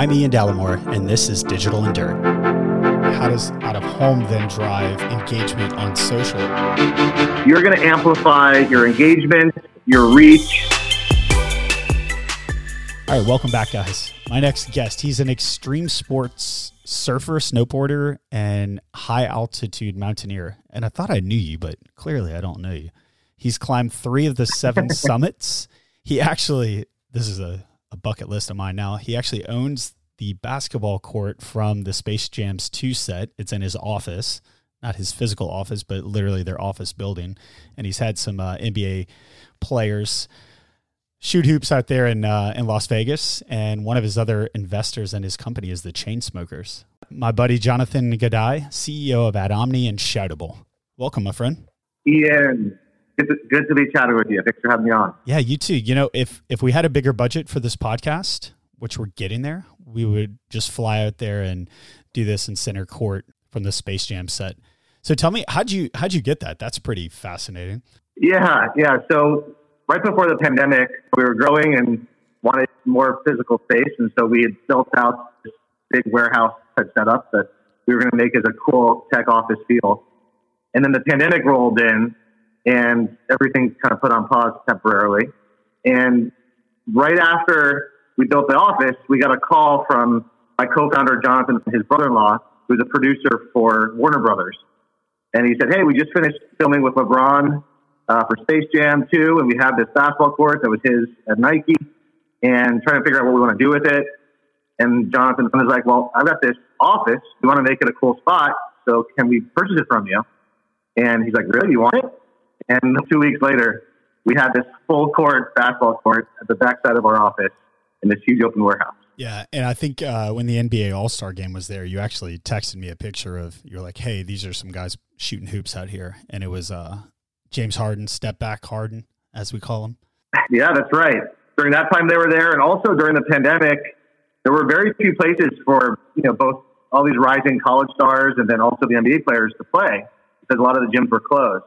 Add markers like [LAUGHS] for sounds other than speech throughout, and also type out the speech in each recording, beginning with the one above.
I'm Ian Dallimore, and this is Digital Endure. How does out of home then drive engagement on social? You're going to amplify your engagement, your reach. All right, welcome back, guys. My next guest, he's an extreme sports surfer, snowboarder, and high altitude mountaineer. And I thought I knew you, but clearly I don't know you. He's climbed three of the seven [LAUGHS] summits. He actually, this is a a bucket list of mine now. He actually owns the basketball court from the Space Jams 2 set. It's in his office, not his physical office, but literally their office building. And he's had some uh, NBA players shoot hoops out there in uh, in Las Vegas. And one of his other investors in his company is the Chainsmokers. My buddy Jonathan Gudai, CEO of Adomni and Shoutable. Welcome, my friend. Ian, good to, good to be chatting with you. Thanks for having me on. Yeah, you too. You know, if if we had a bigger budget for this podcast, which we're getting there, we would just fly out there and do this in center court from the Space Jam set. So tell me, how'd you how'd you get that? That's pretty fascinating. Yeah, yeah. So right before the pandemic, we were growing and wanted more physical space, and so we had built out this big warehouse type setup that we were going to make as a cool tech office feel. And then the pandemic rolled in, and everything's kind of put on pause temporarily. And right after we built the office, we got a call from my co-founder Jonathan, his brother-in-law, who's a producer for Warner Brothers, and he said, "Hey, we just finished filming with LeBron uh, for Space Jam 2, and we have this basketball court that was his at Nike, and trying to figure out what we want to do with it." And Jonathan was like, "Well, I've got this office. We want to make it a cool spot, so can we purchase it from you?" And he's like, "Really? You want it?" And two weeks later, we had this full court basketball court at the backside of our office in this huge open warehouse. Yeah, and I think uh, when the NBA All Star Game was there, you actually texted me a picture of you're like, "Hey, these are some guys shooting hoops out here," and it was uh, James Harden, step back Harden, as we call him. Yeah, that's right. During that time, they were there, and also during the pandemic, there were very few places for you know both all these rising college stars and then also the NBA players to play because a lot of the gyms were closed.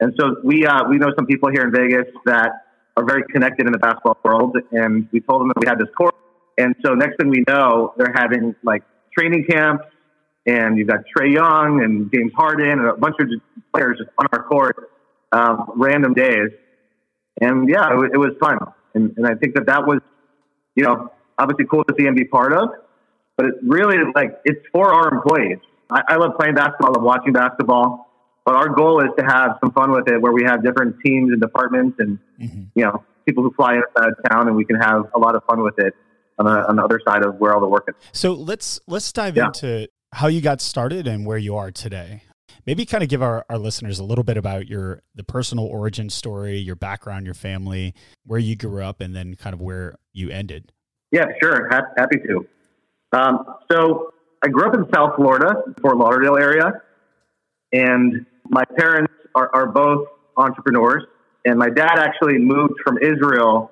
And so we uh, we know some people here in Vegas that are very connected in the basketball world, and we told them that we had this court. And so next thing we know, they're having like training camps, and you've got Trae Young and James Harden and a bunch of players just on our court, um, random days. And yeah, it, it was fun, and, and I think that that was, you know, obviously cool to see and be part of. But it really like it's for our employees. I, I love playing basketball. I love watching basketball. But our goal is to have some fun with it, where we have different teams and departments, and mm-hmm. you know, people who fly inside town, and we can have a lot of fun with it on the, on the other side of where all the work is. So let's let's dive yeah. into how you got started and where you are today. Maybe kind of give our, our listeners a little bit about your the personal origin story, your background, your family, where you grew up, and then kind of where you ended. Yeah, sure. Happy to. Um, so I grew up in South Florida, Fort Lauderdale area, and my parents are, are both entrepreneurs, and my dad actually moved from Israel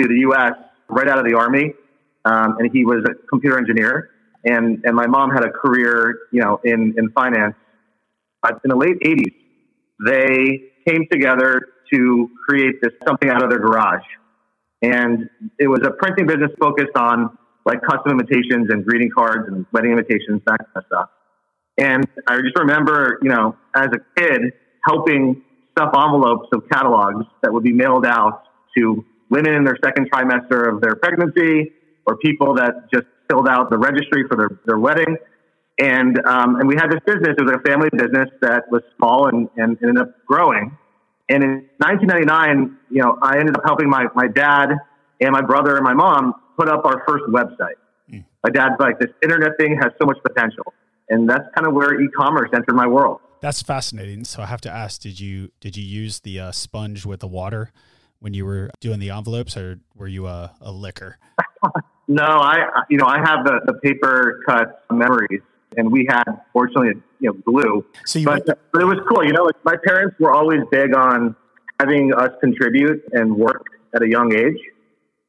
to the U.S. right out of the army, um, and he was a computer engineer. And and my mom had a career, you know, in in finance. But in the late '80s, they came together to create this something out of their garage, and it was a printing business focused on like custom invitations and greeting cards and wedding invitations, that kind of stuff. And I just remember, you know, as a kid, helping stuff envelopes of catalogs that would be mailed out to women in their second trimester of their pregnancy or people that just filled out the registry for their, their wedding. And, um, and we had this business. It was a family business that was small and, and ended up growing. And in 1999, you know, I ended up helping my, my dad and my brother and my mom put up our first website. Mm. My dad's like, this internet thing has so much potential and that's kind of where e-commerce entered my world. That's fascinating. So I have to ask: Did you did you use the uh, sponge with the water when you were doing the envelopes, or were you a, a licker? [LAUGHS] no, I you know I have the, the paper cut memories, and we had fortunately you know glue. So you but, but it was cool. You know, like my parents were always big on having us contribute and work at a young age.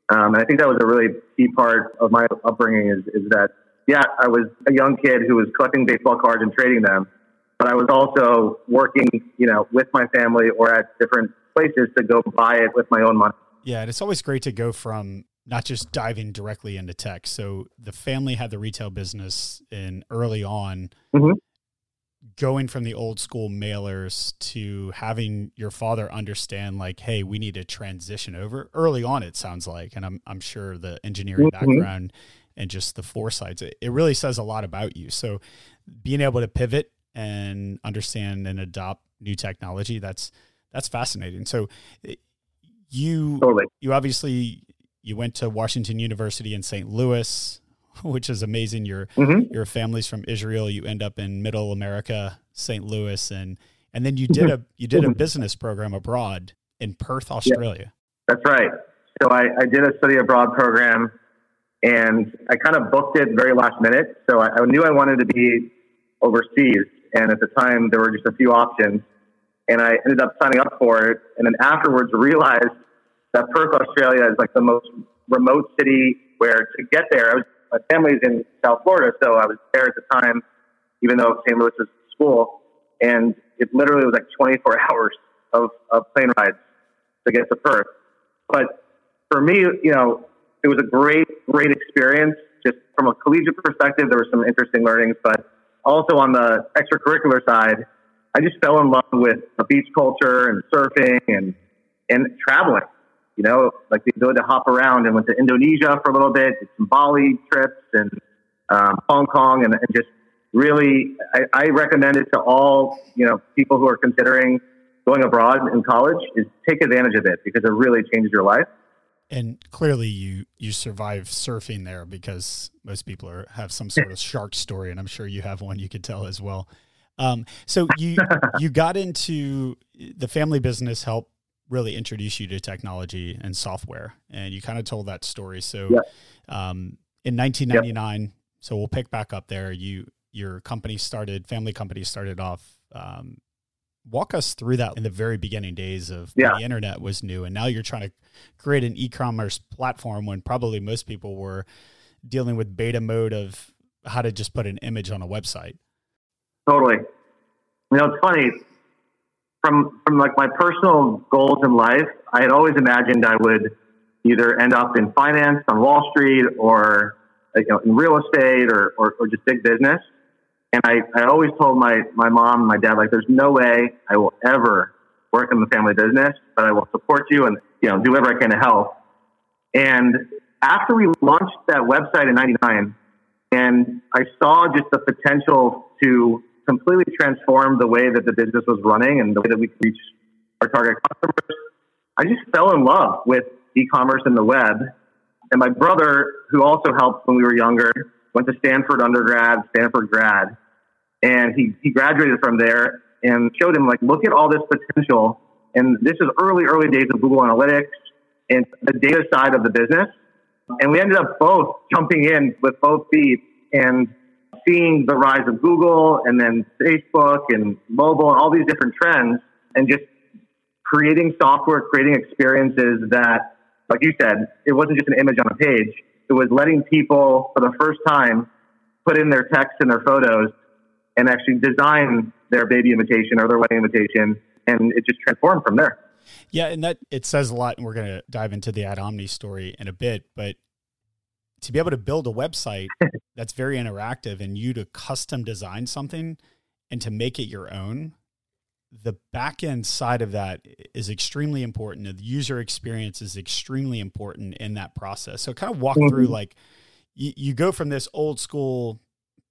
Um, and I think that was a really key part of my upbringing is, is that yeah, I was a young kid who was collecting baseball cards and trading them, but I was also working, you know, with my family or at different places to go buy it with my own money. Yeah, and it's always great to go from not just diving directly into tech. So the family had the retail business and early on mm-hmm. going from the old school mailers to having your father understand like, hey, we need to transition over early on, it sounds like. And I'm I'm sure the engineering mm-hmm. background and just the foresights, it, it really says a lot about you. So being able to pivot and understand and adopt new technology, that's that's fascinating. So eh, you totally. you obviously you went to Washington University in St. Louis, [LAUGHS] which is amazing. Your mm-hmm. your family's from Israel. You end up in Middle America, St. Louis, and and then you did mm-hmm. a you did a mm-hmm. business program abroad in Perth, Australia. Yeah, that's right. So I, I did a study abroad program, and I kind of booked it very last minute. So I, I knew I wanted to be overseas, and at the time there were just a few options and I ended up signing up for it. And then afterwards realized that Perth, Australia is like the most remote city where to get there, I was, my family's in South Florida, so I was there at the time, even though St. Louis was school. And it literally was like 24 [LAUGHS] hours of, of plane rides to get to Perth. But for me, you know, it was a great, great experience. Just from a collegiate perspective, there were some interesting learnings, but also on the extracurricular side, I just fell in love with the beach culture and surfing and and traveling. You know, like the ability to hop around and went to Indonesia for a little bit, did some Bali trips and um, Hong Kong, and, and just really, I, I recommend it to all you know people who are considering going abroad in college is take advantage of it because it really changes your life. And clearly, you you survive surfing there because most people are have some sort of shark story, and I'm sure you have one you could tell as well. Um, so you [LAUGHS] you got into the family business helped really introduce you to technology and software, and you kind of told that story. So yeah. um, in 1999, yeah. so we'll pick back up there. You your company started, family company started off. Um, walk us through that in the very beginning days of yeah. the internet was new, and now you're trying to create an e-commerce platform when probably most people were dealing with beta mode of how to just put an image on a website. Totally. You know, it's funny. From from like my personal goals in life, I had always imagined I would either end up in finance on Wall Street or you know in real estate or, or, or just big business. And I, I always told my, my mom and my dad, like, there's no way I will ever work in the family business, but I will support you and, you know, do whatever I can to help. And after we launched that website in 99 and I saw just the potential to completely transform the way that the business was running and the way that we could reach our target customers. I just fell in love with e-commerce and the web. And my brother, who also helped when we were younger, went to Stanford undergrad, Stanford grad, and he, he graduated from there and showed him like, look at all this potential. And this is early, early days of Google Analytics and the data side of the business. And we ended up both jumping in with both feet and seeing the rise of Google and then Facebook and mobile and all these different trends and just creating software, creating experiences that, like you said, it wasn't just an image on a page. It was letting people for the first time put in their text and their photos and actually design their baby invitation or their wedding invitation. And it just transformed from there. Yeah, and that it says a lot, and we're going to dive into the Adomni story in a bit. But to be able to build a website [LAUGHS] that's very interactive and you to custom design something and to make it your own the back end side of that is extremely important the user experience is extremely important in that process so kind of walk mm-hmm. through like you, you go from this old school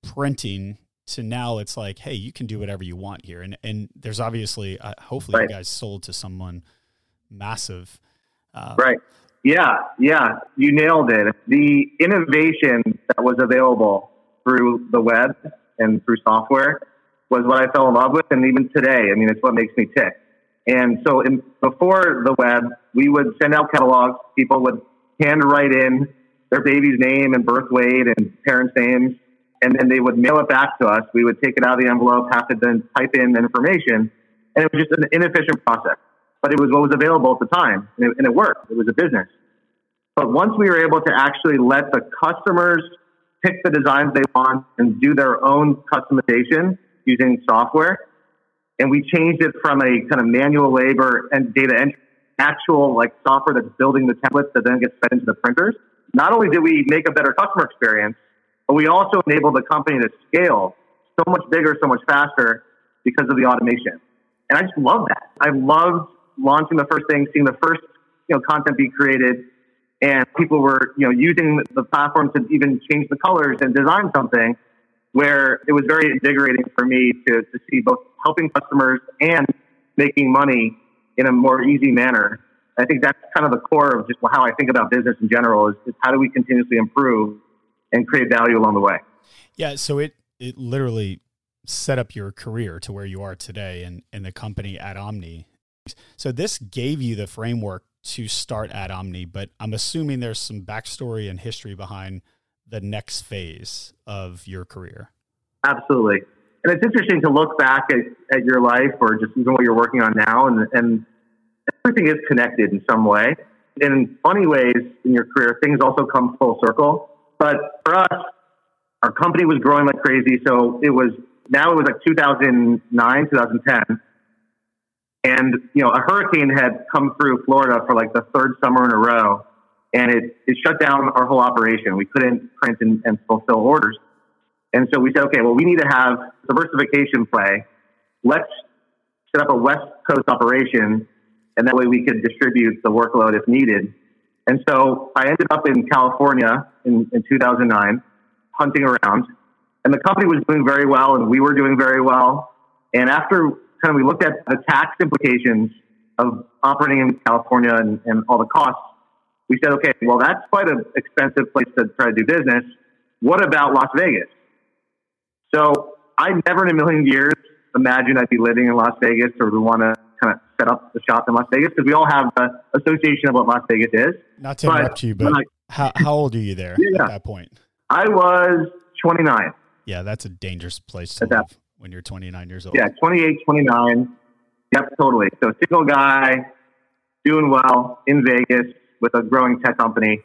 printing to now it's like hey you can do whatever you want here and and there's obviously uh, hopefully right. you guys sold to someone massive uh, right yeah, yeah, you nailed it. The innovation that was available through the web and through software was what I fell in love with, and even today, I mean, it's what makes me tick. And so, in, before the web, we would send out catalogs. People would handwrite in their baby's name and birth weight and parents' names, and then they would mail it back to us. We would take it out of the envelope, have to then type in the information, and it was just an inefficient process but it was what was available at the time, and it, and it worked. It was a business. But once we were able to actually let the customers pick the designs they want and do their own customization using software, and we changed it from a kind of manual labor and data entry actual like software that's building the templates that then gets fed into the printers. Not only did we make a better customer experience, but we also enabled the company to scale so much bigger, so much faster because of the automation. And I just love that. I loved launching the first thing, seeing the first you know content be created, and people were you know using the platform to even change the colors and design something where it was very invigorating for me to, to see both helping customers and making money in a more easy manner. I think that's kind of the core of just how I think about business in general is, is how do we continuously improve and create value along the way. Yeah, so it it literally set up your career to where you are today and in the company Adomni. So this gave you the framework to start Adomni, but I'm assuming there's some backstory and history behind the next phase of your career. Absolutely. And it's interesting to look back at, at your life or just even what you're working on now and, and everything is connected in some way. In funny ways in your career, things also come full circle. But for us, our company was growing like crazy. So it was now it was like 2009, 2010. And, you know, a hurricane had come through Florida for like the third summer in a row and it, it shut down our whole operation. We couldn't print and, and fulfill orders. And so we said, okay, well, we need to have diversification play. Let's set up a West Coast operation, and that way we could distribute the workload if needed. And so I ended up in California in, in 2009, hunting around, and the company was doing very well, and we were doing very well. And after kind of we looked at the tax implications of operating in California and, and all the costs, we said, okay, well, that's quite an expensive place to try to do business. What about Las Vegas? So I never in a million years imagined I'd be living in Las Vegas or would want to set up the shop in Las Vegas because we all have the association of what Las Vegas is. Not to interrupt you, but I, how, how old are you there yeah, at that point? I was 29. Yeah, that's a dangerous place to live that. when you're 29 years old. Yeah, 28, 29. Yep, totally. So single guy, doing well in Vegas with a growing tech company.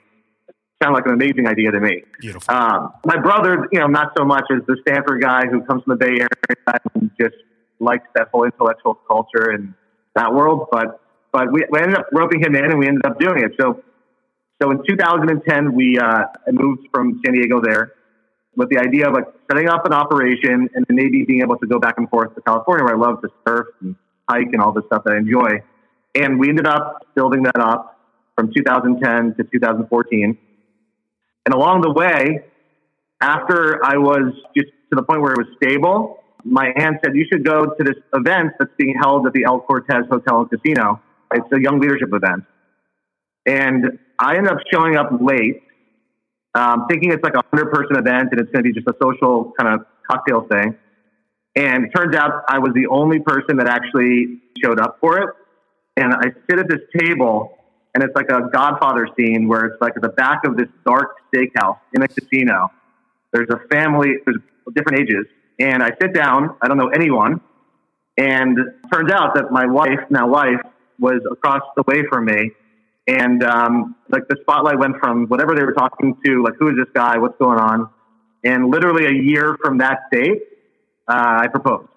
Sound like an amazing idea to me. Beautiful. Um, my brother, you know, not so much as the Stanford guy who comes from the Bay Area and just likes that whole intellectual culture and that world. But but we, we ended up roping him in and we ended up doing it. So so in 2010 we uh, moved from San Diego there with the idea of like setting up an operation and maybe being able to go back and forth to California where I love to surf and hike and all this stuff that I enjoy. And we ended up building that up from 2010 to 2014. And along the way, after I was just to the point where it was stable, my aunt said, You should go to this event that's being held at the El Cortez Hotel and Casino. It's a young leadership event. And I ended up showing up late, um, thinking it's like a 100 person event and it's going to be just a social kind of cocktail thing. And it turns out I was the only person that actually showed up for it. And I sit at this table and it's like a Godfather scene where it's like at the back of this dark steakhouse in a casino. There's a family, there's different ages, and I sit down. I don't know anyone, and turns out that my wife, now wife, was across the way from me, and um, like the spotlight went from whatever they were talking to, like who is this guy, what's going on, and literally a year from that date, uh, I proposed.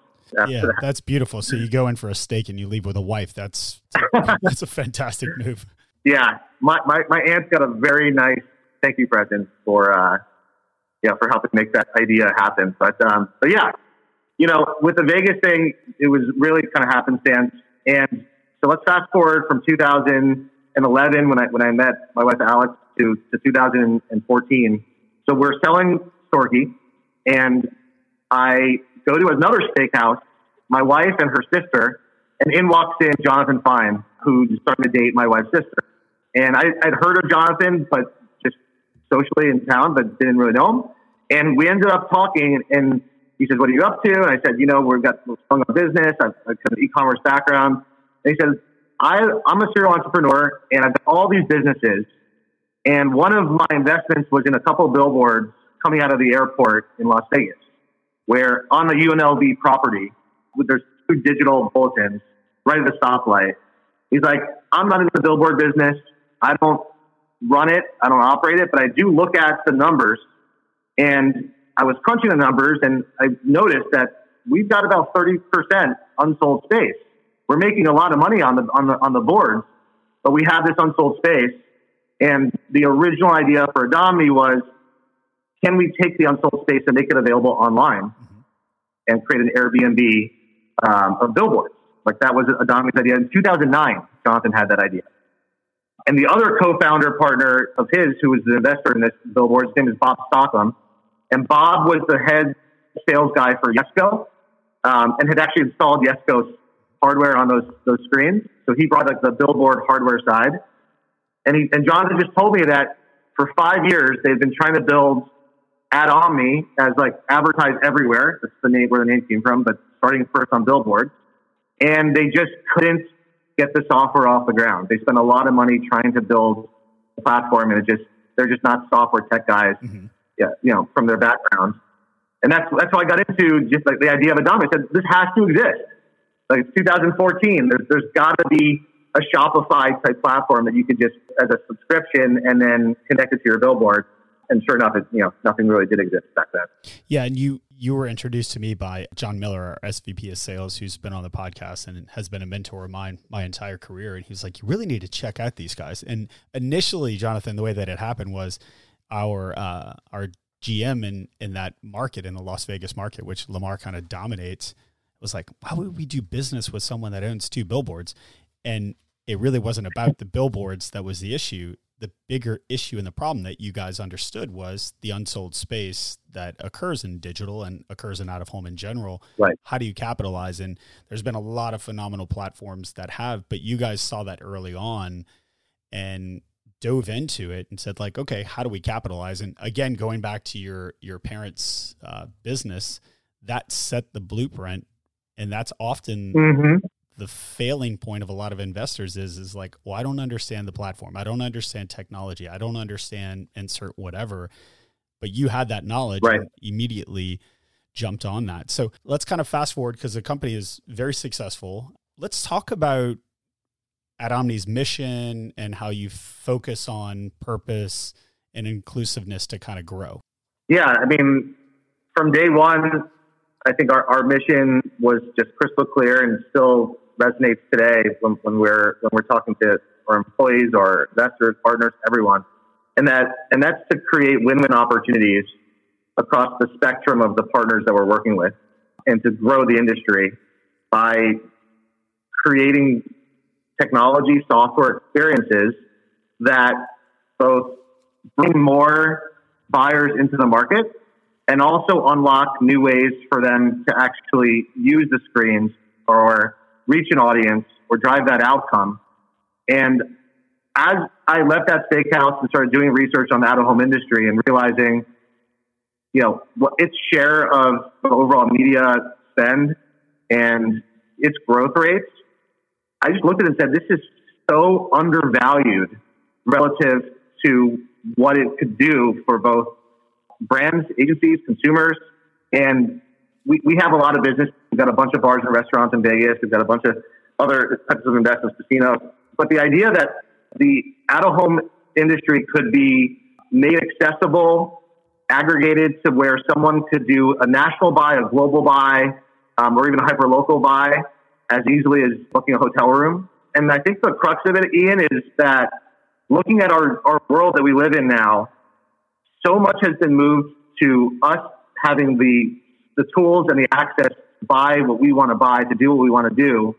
Yeah, that. that's beautiful. So you go in for a steak and you leave with a wife. That's [LAUGHS] that's a fantastic move yeah, my, my, my aunt's got a very nice thank you present for, uh, yeah, for helping make that idea happen. But, um, but yeah, you know, with the Vegas thing, it was really kind of happenstance. And so let's fast forward from 2011 when I, when I met my wife, Alex, to, to 2014. So we're selling Storky and I go to another steakhouse, my wife and her sister, and in walks in Jonathan Fine, who's starting to date my wife's sister. And I, would heard of Jonathan, but socially in town, but didn't really know him. And we ended up talking, and he said, "What are you up to?" And I said, "You know, we've got we're strong on business. I've, got an e-commerce background." And he said, I, "I'm a serial entrepreneur, and I've got all these businesses. And one of my investments was in a couple billboards coming out of the airport in Las Vegas, where on the UNLV property, there's two digital bulletins right at the stoplight. He's like, I'm not in the billboard business. I don't run it, I don't operate it, but I do look at the numbers. And I was crunching the numbers and I noticed that we've got about 30% unsold space. We're making a lot of money on the, on the, on the boards. but we have this unsold space. And the original idea for Adomni was, can we take the unsold space and make it available online mm-hmm. and create an Airbnb um, of billboards? Like that was Adomni's idea. In 2009, Jonathan had that idea. And the other co-founder partner of his, who was the investor in this billboard, his name is Bob Stockham. And Bob was the head sales guy for Yesco um, and had actually installed Yesco's hardware on those those screens. So he brought like the billboard hardware side. And he and Jonathan just told me that for five years they've been trying to build Adomni as like advertise everywhere. That's the name where the name came from, but starting first on billboards. And they just couldn't get the software off the ground. They spend a lot of money trying to build a platform and it just they're just not software tech guys. Mm-hmm. Yeah, you know, from their background. And that's that's how I got into just like the idea of Adomni. I said this has to exist. Like it's 2014. There's there's got to be a Shopify type platform that you could just as a subscription and then connect it to your billboard. And sure enough, it, you know, nothing really did exist back then. Yeah, and you you were introduced to me by John Miller, our SVP of sales, who's been on the podcast and has been a mentor of mine my entire career. And he was like, "You really need to check out these guys." And initially, Jonathan, the way that it happened was our uh, our GM in in that market in the Las Vegas market, which Lamar kind of dominates, was like, "Why would we do business with someone that owns two billboards?" And it really wasn't about the billboards that was the issue. The bigger issue and the problem that you guys understood was the unsold space that occurs in digital and occurs in out of home in general. Right. How do you capitalize? And there's been a lot of phenomenal platforms that have, but you guys saw that early on and dove into it and said like, okay, how do we capitalize? And again, going back to your your parents' uh, business, that set the blueprint, and that's often mm-hmm the failing point of a lot of investors is is like, well, I don't understand the platform. I don't understand technology. I don't understand insert whatever. But you had that knowledge right. and immediately jumped on that. So let's kind of fast forward because the company is very successful. Let's talk about Adomni's mission and how you focus on purpose and inclusiveness to kind of grow. Yeah, I mean, from day one, I think our, our mission was just crystal clear and still resonates today when, when we're when we're talking to our employees, our investors, partners, everyone, and that and that's to create win-win opportunities across the spectrum of the partners that we're working with, and to grow the industry by creating technology software experiences that both bring more buyers into the market and also unlock new ways for them to actually use the screens or reach an audience or drive that outcome. And as I left that steakhouse and started doing research on the out of home industry and realizing, you know, what its share of the overall media spend and its growth rates, I just looked at it and said, this is so undervalued relative to what it could do for both brands, agencies, consumers, and we, we have a lot of business. We've got a bunch of bars and restaurants in Vegas. We've got a bunch of other types of investments, casinos. But the idea that the out of home industry could be made accessible, aggregated to where someone could do a national buy, a global buy, um, or even a hyper local buy as easily as booking a hotel room. And I think the crux of it, Ian, is that looking at our, our world that we live in now, so much has been moved to us having the the tools and the access to buy what we want to buy to do what we want to do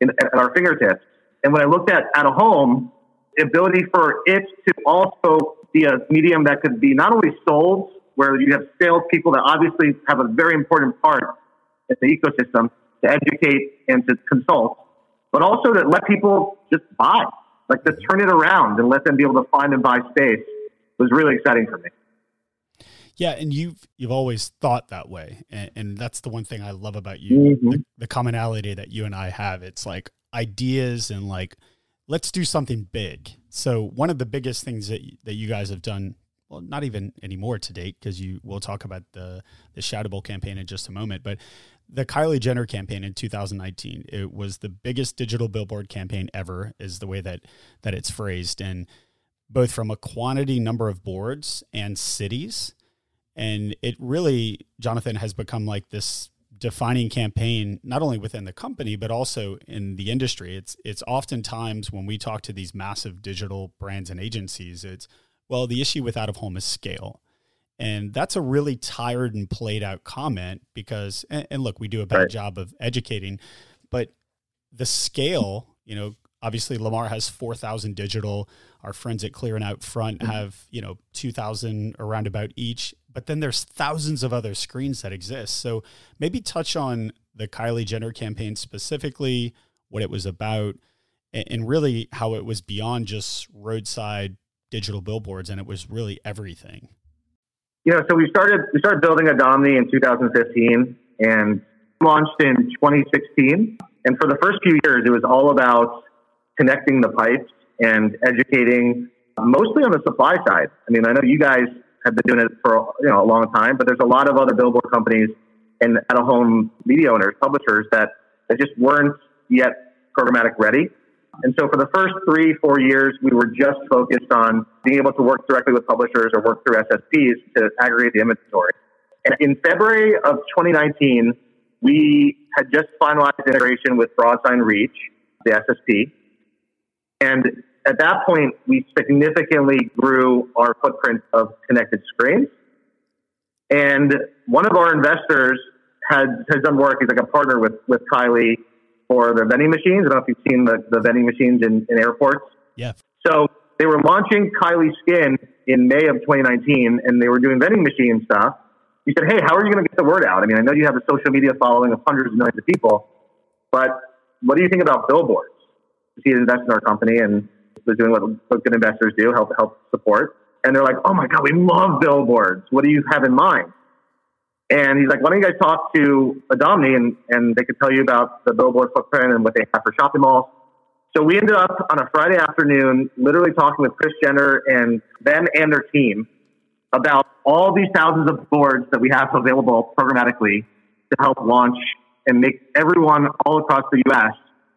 in, at our fingertips. And when I looked at at a home, the ability for it to also be a medium that could be not only sold, where you have salespeople that obviously have a very important part in the ecosystem to educate and to consult, but also to let people just buy, like to turn it around and let them be able to find and buy space was really exciting for me. Yeah, and you've you've always thought that way, and, and that's the one thing I love about you. Mm-hmm. The, the, commonality that you and I have, it's like ideas and like let's do something big. So one of the biggest things that that you guys have done, well, not even anymore to date, because you we'll talk about the the Shoutable campaign in just a moment, but the Kylie Jenner campaign in 2019, it was the biggest digital billboard campaign ever, is the way that that it's phrased, and both from a quantity number of boards and cities and it really jonathan has become like this defining campaign not only within the company but also in the industry. It's it's oftentimes when we talk to these massive digital brands and agencies, it's well, the issue with out of home is scale. And that's a really tired and played out comment because and, and look, we do a bad right. job of educating, but the scale, you know, obviously Lamar has 4,000 digital. Our friends at Clear and Outfront mm-hmm. have, you know, 2,000 around about each. But then there's thousands of other screens that exist. So maybe touch on the Kylie Jenner campaign specifically, what it was about, and, really how it was beyond just roadside digital billboards and it was really everything. You know, so we started we started building Adomni in 2015 and launched in 2016. And for the first few years, it was all about connecting the pipes and educating mostly on the supply side. I mean, I know you guys have been doing it for you know a long time, but there's a lot of other billboard companies and out of home media owners, publishers that, that just weren't yet programmatic ready. And so for the first three, four years, we were just focused on being able to work directly with publishers or work through SSPs to aggregate the inventory. And in February of 2019, we had just finalized integration with Broadsign Reach, the SSP, and at that point, we significantly grew our footprint of connected screens. And one of our investors has, has done work. He's like a partner with, with Kylie for the vending machines. I don't know if you've seen the, the vending machines in, in airports. Yeah. So they were launching Kylie Skin in May of 2019, and they were doing vending machine stuff. He said, Hey, how are you going to get the word out? I mean, I know you have a social media following of hundreds of millions of people, but what do you think about billboards? he had invested in our company and was doing what, what good investors do, help help support. And they're like, "Oh my god, we love billboards. What do you have in mind?" And he's like, "Why don't you guys talk to Adomni and and they could tell you about the billboard footprint and what they have for shopping malls." So we ended up on a Friday afternoon, literally talking with Kris Jenner and them and their team about all these thousands of boards that we have available programmatically to help launch and make everyone all across the U.S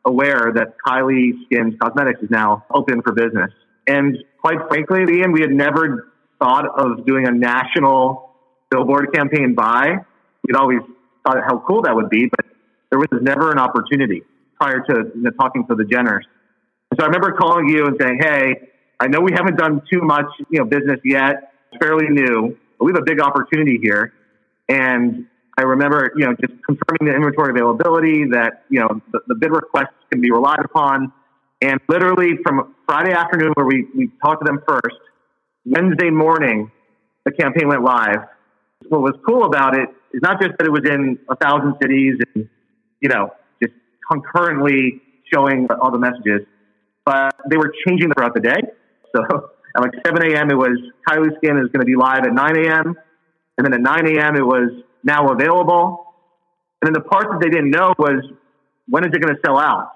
aware that Kylie Skins Cosmetics is now open for business. And quite frankly, Ian, we had never thought of doing a national billboard campaign buy. We'd always thought how cool that would be, but there was never an opportunity prior to you know, talking to the Jenners. So I remember calling you and saying, "Hey, I know we haven't done too much, you know, business yet. It's fairly new, but we have a big opportunity here." And I remember, you know, just confirming the inventory availability that, you know, the, the bid requests can be relied upon. And literally from Friday afternoon where we, we talked to them first, Wednesday morning, the campaign went live. What was cool about it is not just that it was in a thousand cities and, you know, just concurrently showing all the messages, but they were changing throughout the day. So at like 7 a.m., it was Kylie Skin is going to be live at 9 a.m. And then at 9 a.m., it was now available. And then the part that they didn't know was when is it going to sell out?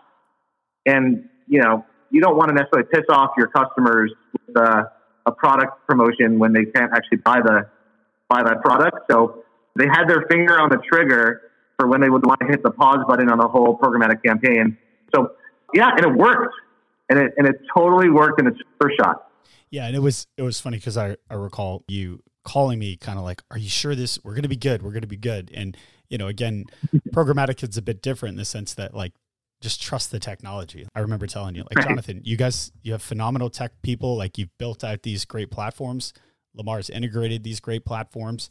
And, you know, you don't want to necessarily piss off your customers with uh, a product promotion when they can't actually buy the buy that product. So they had their finger on the trigger for when they would want to hit the pause button on the whole programmatic campaign. So yeah, and it worked. And it and it totally worked in its first shot. Yeah, and it was it was funny because I, I recall you calling me kind of like, are you sure this, we're going to be good. We're going to be good. And, you know, again, [LAUGHS] programmatic is a bit different in the sense that like, just trust the technology. I remember telling you, like, Jonathan, you guys, you have phenomenal tech people. Like, you've built out these great platforms. Lamar's integrated these great platforms.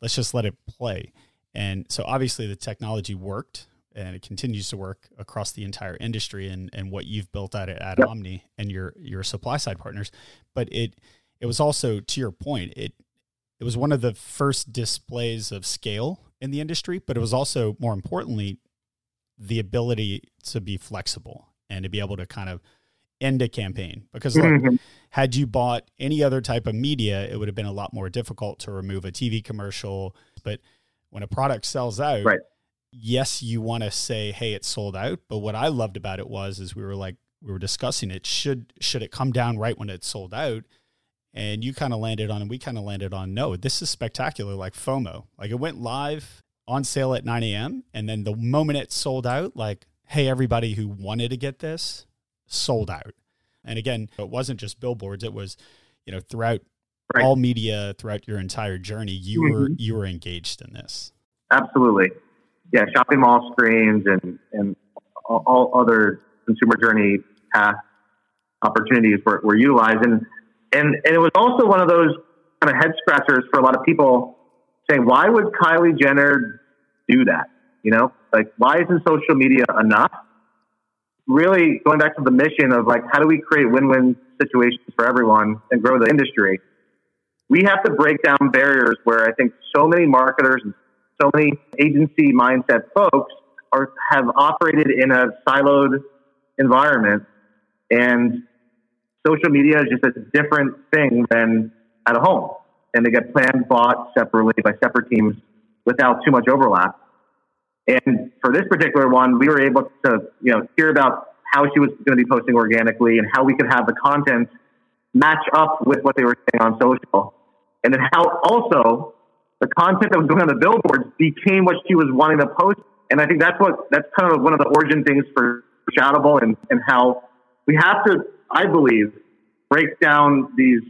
Let's just let it play. And so, obviously, the technology worked and it continues to work across the entire industry and, and what you've built out at, at yep. Omni and your, your supply side partners. But it, it was also, to your point, it, it was one of the first displays of scale in the industry, but it was also, more importantly, the ability to be flexible and to be able to kind of end a campaign. Because like, mm-hmm. had you bought any other type of media, it would have been a lot more difficult to remove a TV commercial. But when a product sells out, right. yes, you want to say, "Hey, it's sold out." But what I loved about it was, is we were like, we were discussing it. Should should it come down right when it's sold out? And you kind of landed on and we kind of landed on no this is spectacular like fomo like it went live on sale at 9 a.m and then the moment it sold out like hey everybody who wanted to get this sold out and again it wasn't just billboards it was you know throughout right. all media throughout your entire journey you mm-hmm. were you were engaged in this absolutely yeah, shopping mall screens and, and all, all other consumer journey path opportunities were, were utilized. And, and, and it was also one of those kind of head scratchers for a lot of people saying, why would Kylie Jenner do that? You know, like, why isn't social media enough? Really going back to the mission of like, how do we create win-win situations for everyone and grow the industry? We have to break down barriers where I think so many marketers and so many agency mindset folks are, have operated in a siloed environment and social media is just a different thing than at home. And they get planned, bought separately by separate teams without too much overlap. And for this particular one, we were able to, you know, hear about how she was going to be posting organically and how we could have the content match up with what they were saying on social. And then how also the content that was going on the billboards became what she was wanting to post. And I think that's what, that's kind of one of the origin things for Shoutable and, and how we have to, I believe, break down these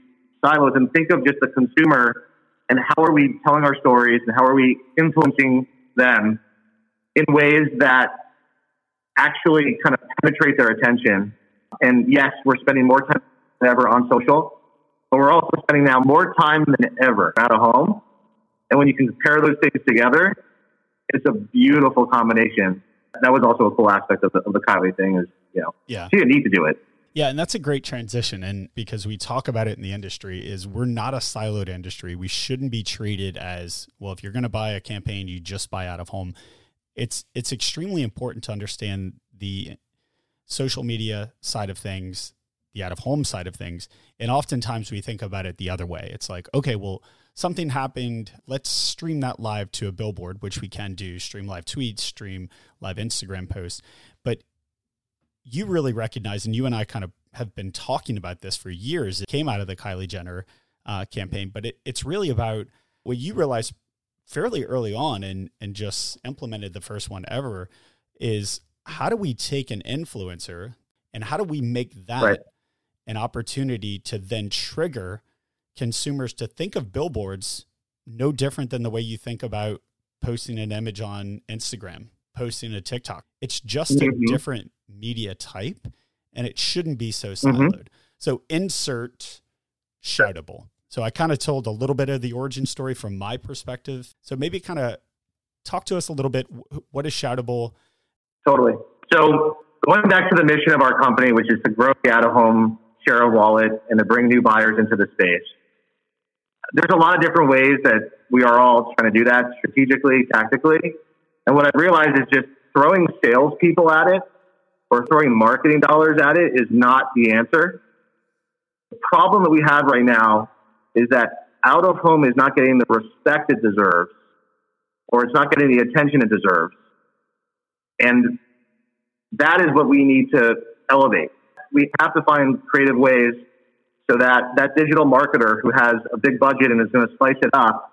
silos and think of just the consumer and how are we telling our stories and how are we influencing them in ways that actually kind of penetrate their attention. And yes, we're spending more time than ever on social, but we're also spending now more time than ever out of home. And when you can compare those things together, it's a beautiful combination. That was also a cool aspect of the, of the Kylie thing is, you know, yeah. she didn't need to do it. Yeah, and that's a great transition. And because we talk about it in the industry, is we're not a siloed industry. We shouldn't be treated as well. If you're going to buy a campaign, you just buy out of home. It's it's extremely important to understand the social media side of things, the out of home side of things, and oftentimes we think about it the other way. It's like, okay, well, something happened. Let's stream that live to a billboard, which we can do. Stream live tweets, stream live Instagram posts, but you really recognize, and you and I kind of have been talking about this for years. It came out of the Kylie Jenner uh, campaign, but it, it's really about what you realized fairly early on and and just implemented the first one ever is how do we take an influencer and how do we make that right. an opportunity to then trigger consumers to think of billboards no different than the way you think about posting an image on Instagram, posting a TikTok. It's just mm-hmm. a different media type and it shouldn't be so mm-hmm. siloed. Mm-hmm. So insert shoutable. So I kind of told a little bit of the origin story from my perspective. So maybe kind of talk to us a little bit. What is shoutable? Totally. So going back to the mission of our company, which is to grow the out of home share of wallet and to bring new buyers into the space. There's a lot of different ways that we are all trying to do that strategically, tactically. And what I've realized is just throwing salespeople at it or throwing marketing dollars at it is not the answer. The problem that we have right now is that out of home is not getting the respect it deserves, or it's not getting the attention it deserves. And that is what we need to elevate. We have to find creative ways so that that digital marketer who has a big budget and is going to slice it up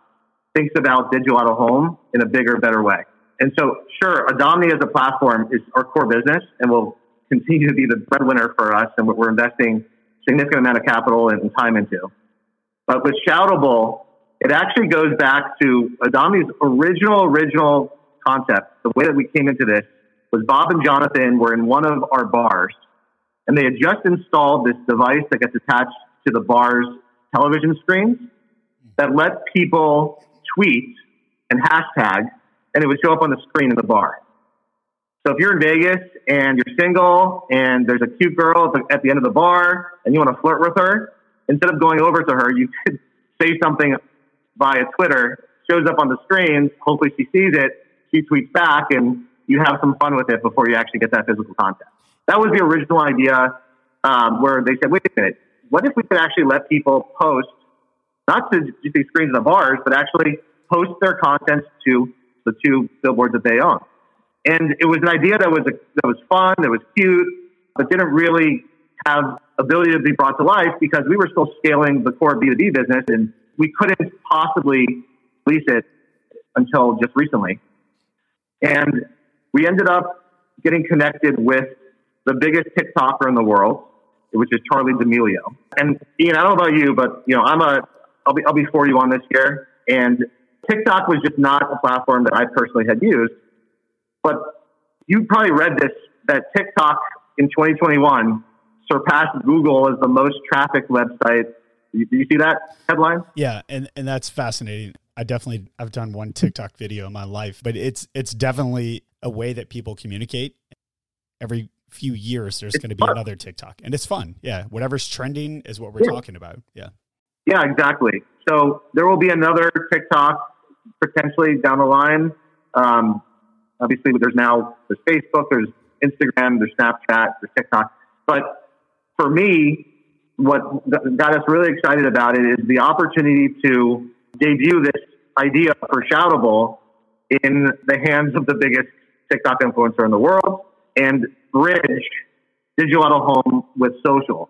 thinks about digital out of home in a bigger, better way. And so, sure, Adomni as a platform is our core business and will continue to be the breadwinner for us and what we're investing significant amount of capital and time into. But with Shoutable, it actually goes back to Adomni's original, original concept. The way that we came into this was Bob and Jonathan were in one of our bars and they had just installed this device that gets attached to the bar's television screens that let people tweet and hashtag and it would show up on the screen in the bar. So if you're in Vegas and you're single and there's a cute girl at the, end of the bar and you want to flirt with her, instead of going over to her, you could [LAUGHS] say something via Twitter, shows up on the screen. Hopefully she sees it. She tweets back and you have some fun with it before you actually get that physical contact. That was the original idea um, where they said, wait a minute, what if we could actually let people post, not to just these screens in the bars, but actually post their content to the two billboards that they own. And it was an idea that was, a, that was fun, that was cute, but didn't really have ability to be brought to life because we were still scaling the core B2B business and we couldn't possibly release it until just recently. And we ended up getting connected with the biggest TikToker in the world, which is Charli D'Amelio. And Ian, I don't know about you, but you know, I'm a I'll be I'll be 41 this year, and TikTok was just not a platform that I personally had used. but you probably read this that TikTok in 2021 surpassed Google as the most trafficked website. Do you see that headline? Yeah, and and that's fascinating. I definitely I've done one TikTok video in my life, but it's it's definitely a way that people communicate. Every few years, there's going to be fun. another TikTok, and it's fun. Yeah, whatever's trending is what we're yeah. talking about. Yeah. Yeah, exactly. So there will be another TikTok potentially down the line. Um, obviously, there's now there's Facebook, there's Instagram, there's Snapchat, there's TikTok. But for me, what got us really excited about it is the opportunity to debut this idea for Shoutable in the hands of the biggest TikTok influencer in the world and bridge digital home with social.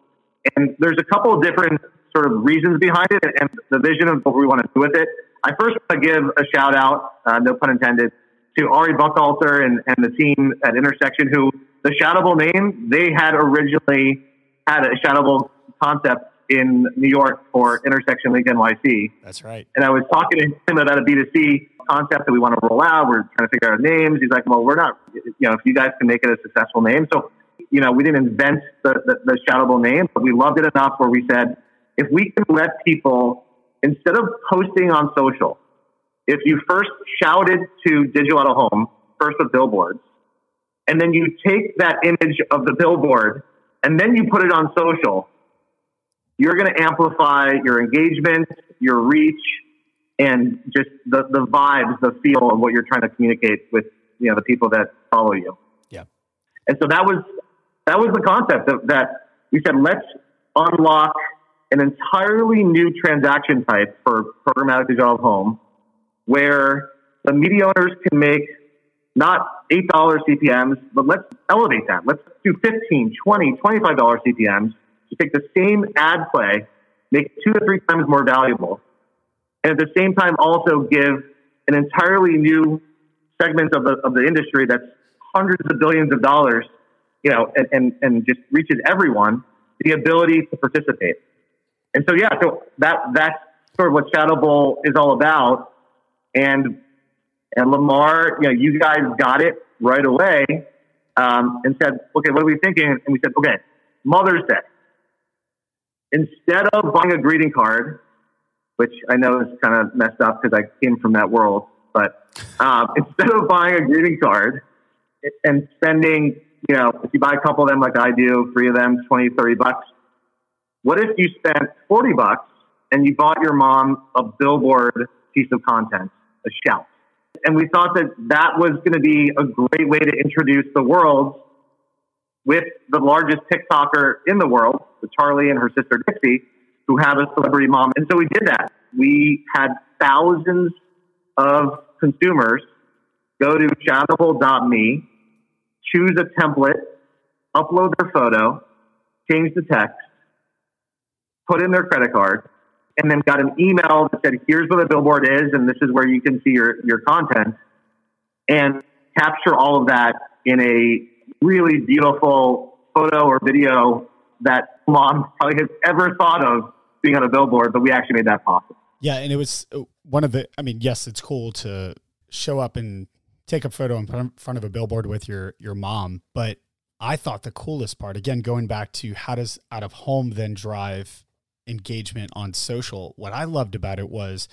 And there's a couple of different sort of reasons behind it and the vision of what we want to do with it. I first want to give a shout out, uh, no pun intended, to Ari Buchalter and, and the team at Intersection who the Shoutable name, they had originally had a Shoutable concept in New York for Intersection LinkNYC. That's right. And I was talking to him about a B2C concept that we want to roll out. We're trying to figure out names. He's like, well, we're not, you know, if you guys can make it a successful name. So, you know, we didn't invent the, the, the shoutable name, but we loved it enough where we said, if we can let people, instead of posting on social, if you first shouted to digital out of home, first with billboards, and then you take that image of the billboard and then you put it on social, you're going to amplify your engagement, your reach, and just the, the vibes, the feel of what you're trying to communicate with you know the people that follow you. Yeah. And so that was that was the concept of, that we said let's unlock an entirely new transaction type for programmatic digital home where the media owners can make not $8 CPMs, but let's elevate that. Let's do 15, 20, $25 CPMs to take the same ad play, make it two to three times more valuable and at the same time also give an entirely new segment of the, of the industry that's hundreds of billions of dollars, you know, and, and, and just reaches everyone the ability to participate. And so, yeah, so that, that's sort of what Shoutable is all about. And, and Lamar, you know, you guys got it right away um, and said, okay, what are we thinking? And we said, okay, Mother's Day. Instead of buying a greeting card, which I know is kind of messed up because I came from that world. But um, [LAUGHS] instead of buying a greeting card and spending, you know, if you buy a couple of them like I do, three of them, 20, 30 bucks, what if you spent 40 bucks and you bought your mom a billboard piece of content, a shelf? And we thought that that was going to be a great way to introduce the world with the largest TikToker in the world, with Charli and her sister Dixie, who have a celebrity mom. And so we did that. We had thousands of consumers go to shoutable.me, choose a template, upload their photo, change the text, put in their credit card, and then got an email that said, here's where the billboard is, and this is where you can see your, your content, and capture all of that in a really beautiful photo or video that mom [LAUGHS] probably has ever thought of being on a billboard, but we actually made that possible. Yeah, and it was uh, one of the. I mean, yes, it's cool to show up and take a photo in front of a billboard with your your mom, but I thought the coolest part, again, going back to how does out of home then drive engagement on social. What I loved about it was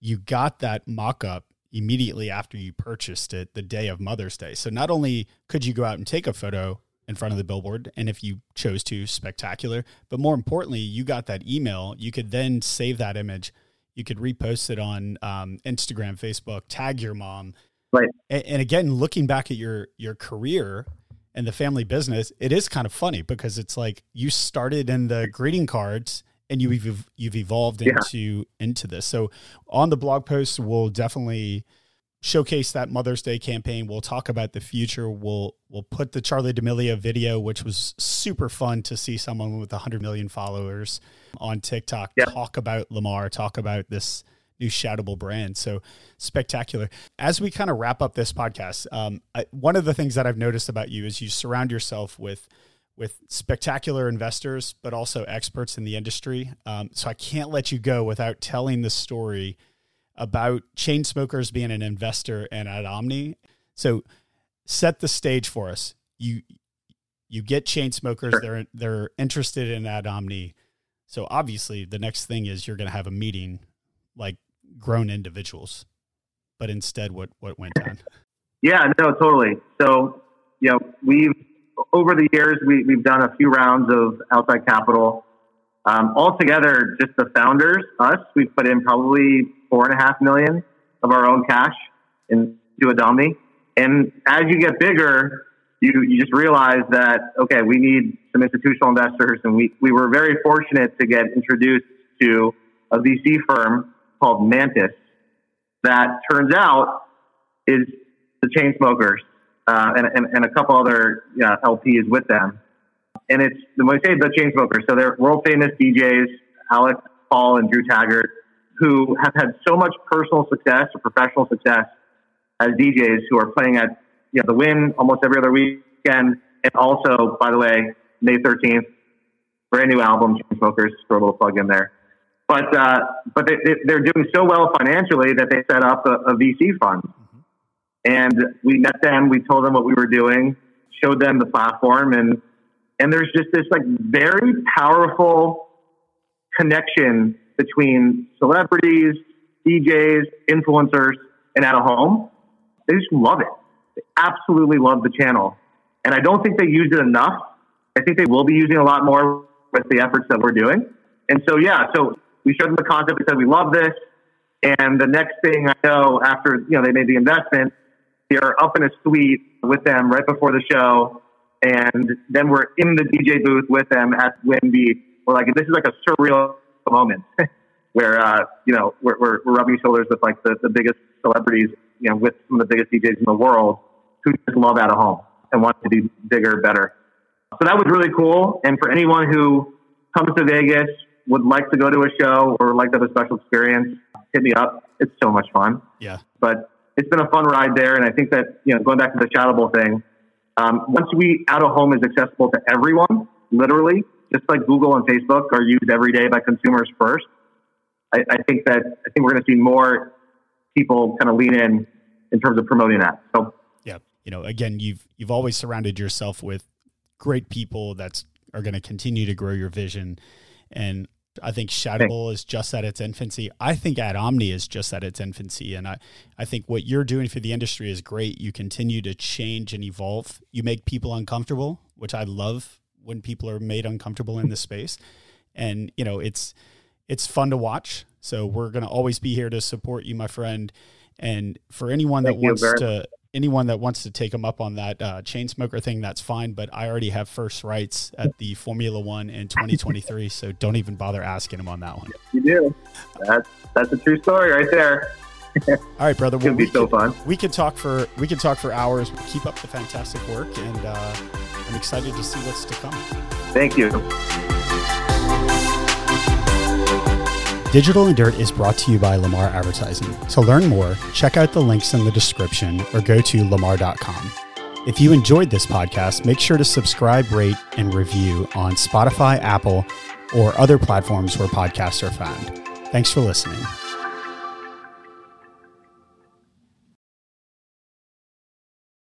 you got that mock up immediately after you purchased it the day of Mother's Day. So not only could you go out and take a photo, in front of the billboard. And if you chose to, spectacular. But more importantly, you got that email. You could then save that image. You could repost it on um, Instagram, Facebook, tag your mom. Right. And, and again, looking back at your your career and the family business, it is kind of funny because it's like you started in the greeting cards and you've you've evolved into yeah. into this. So on the blog post, we'll definitely showcase that Mother's Day campaign. We'll talk about the future. We'll we'll put the Charli D'Amelio video, which was super fun to see someone with 100 million followers on TikTok yeah. talk about Lamar, talk about this new shoutable brand. So spectacular. As we kind of wrap up this podcast, um, I, one of the things that I've noticed about you is you surround yourself with with spectacular investors, but also experts in the industry. Um, so I can't let you go without telling the story about Chainsmokers being an investor and Adomni. So set the stage for us. You you get Chainsmokers. Sure. They're they're interested in Adomni. So obviously, the next thing is you're going to have a meeting like grown individuals. But instead, what what went down? Yeah, no, totally. So you know, we've over the years we, we've done a few rounds of outside capital. Um, altogether, just the founders, us, we've put in probably four and a half million of our own cash into Adomni. And as you get bigger, you, you just realize that, okay, we need some institutional investors. And we, we were very fortunate to get introduced to a VC firm called Mantis that turns out is the Chainsmokers uh, and, and, and, a couple other LPs with them. And it's when I say the Chainsmokers, so they're world famous DJs, Alex Pall and Drew Taggart, who have had so much personal success or professional success as DJs who are playing at you know, the Wynn almost every other weekend. And also, by the way, May 13th, brand new album, Chainsmokers, throw a little plug in there. But, uh, but they, they're doing so well financially that they set up a, a VC fund. Mm-hmm. And we met them, we told them what we were doing, showed them the platform, and, and there's just this like very powerful connection between celebrities, DJs, influencers, and at a home they just love it. They absolutely love the channel. And I don't think they use it enough. I think they will be using a lot more with the efforts that we're doing. And so, yeah, so we showed them the concept. We said, we love this. And the next thing I know, after, you know, they made the investment, they're up in a suite with them right before the show. And then we're in the DJ booth with them at Beach. We're like, this is like a surreal moment [LAUGHS] where, uh, you know, we're, we're, we're rubbing shoulders with like the, the biggest celebrities you know, with some of the biggest DJs in the world who just love out of home and want to be bigger, better. So that was really cool. And for anyone who comes to Vegas, would like to go to a show or like to have a special experience, hit me up. It's so much fun. Yeah. But it's been a fun ride there. And I think that, you know, going back to the Shoutable thing, um, once we out of home is accessible to everyone, literally, just like Google and Facebook are used every day by consumers first. I, I think that I think we're going to see more people kind of lean in in terms of promoting that. So yeah, you know, again, you've you've always surrounded yourself with great people that are going to continue to grow your vision, and I think Shoutable is just at its infancy. I think Adomni is just at its infancy, and I I think what you're doing for the industry is great. You continue to change and evolve. You make people uncomfortable, which I love when people are made uncomfortable in this space, and you know it's it's fun to watch. So we're going to always be here to support you, my friend. And for anyone Thank that wants to anyone that wants to take them up on that uh, chain smoker thing, that's fine. But I already have first rights at the Formula One in 2023, so don't even bother asking him on that one. You do. That's that's a true story right there. [LAUGHS] All right, brother. Well, be so fun. We could talk for we could talk for hours. Keep up the fantastic work, and uh, I'm excited to see what's to come. Thank you. Digital and Dirt is brought to you by Lamar Advertising. To learn more, check out the links in the description or go to lamar.com. If you enjoyed this podcast, make sure to subscribe, rate, and review on Spotify, Apple, or other platforms where podcasts are found. Thanks for listening.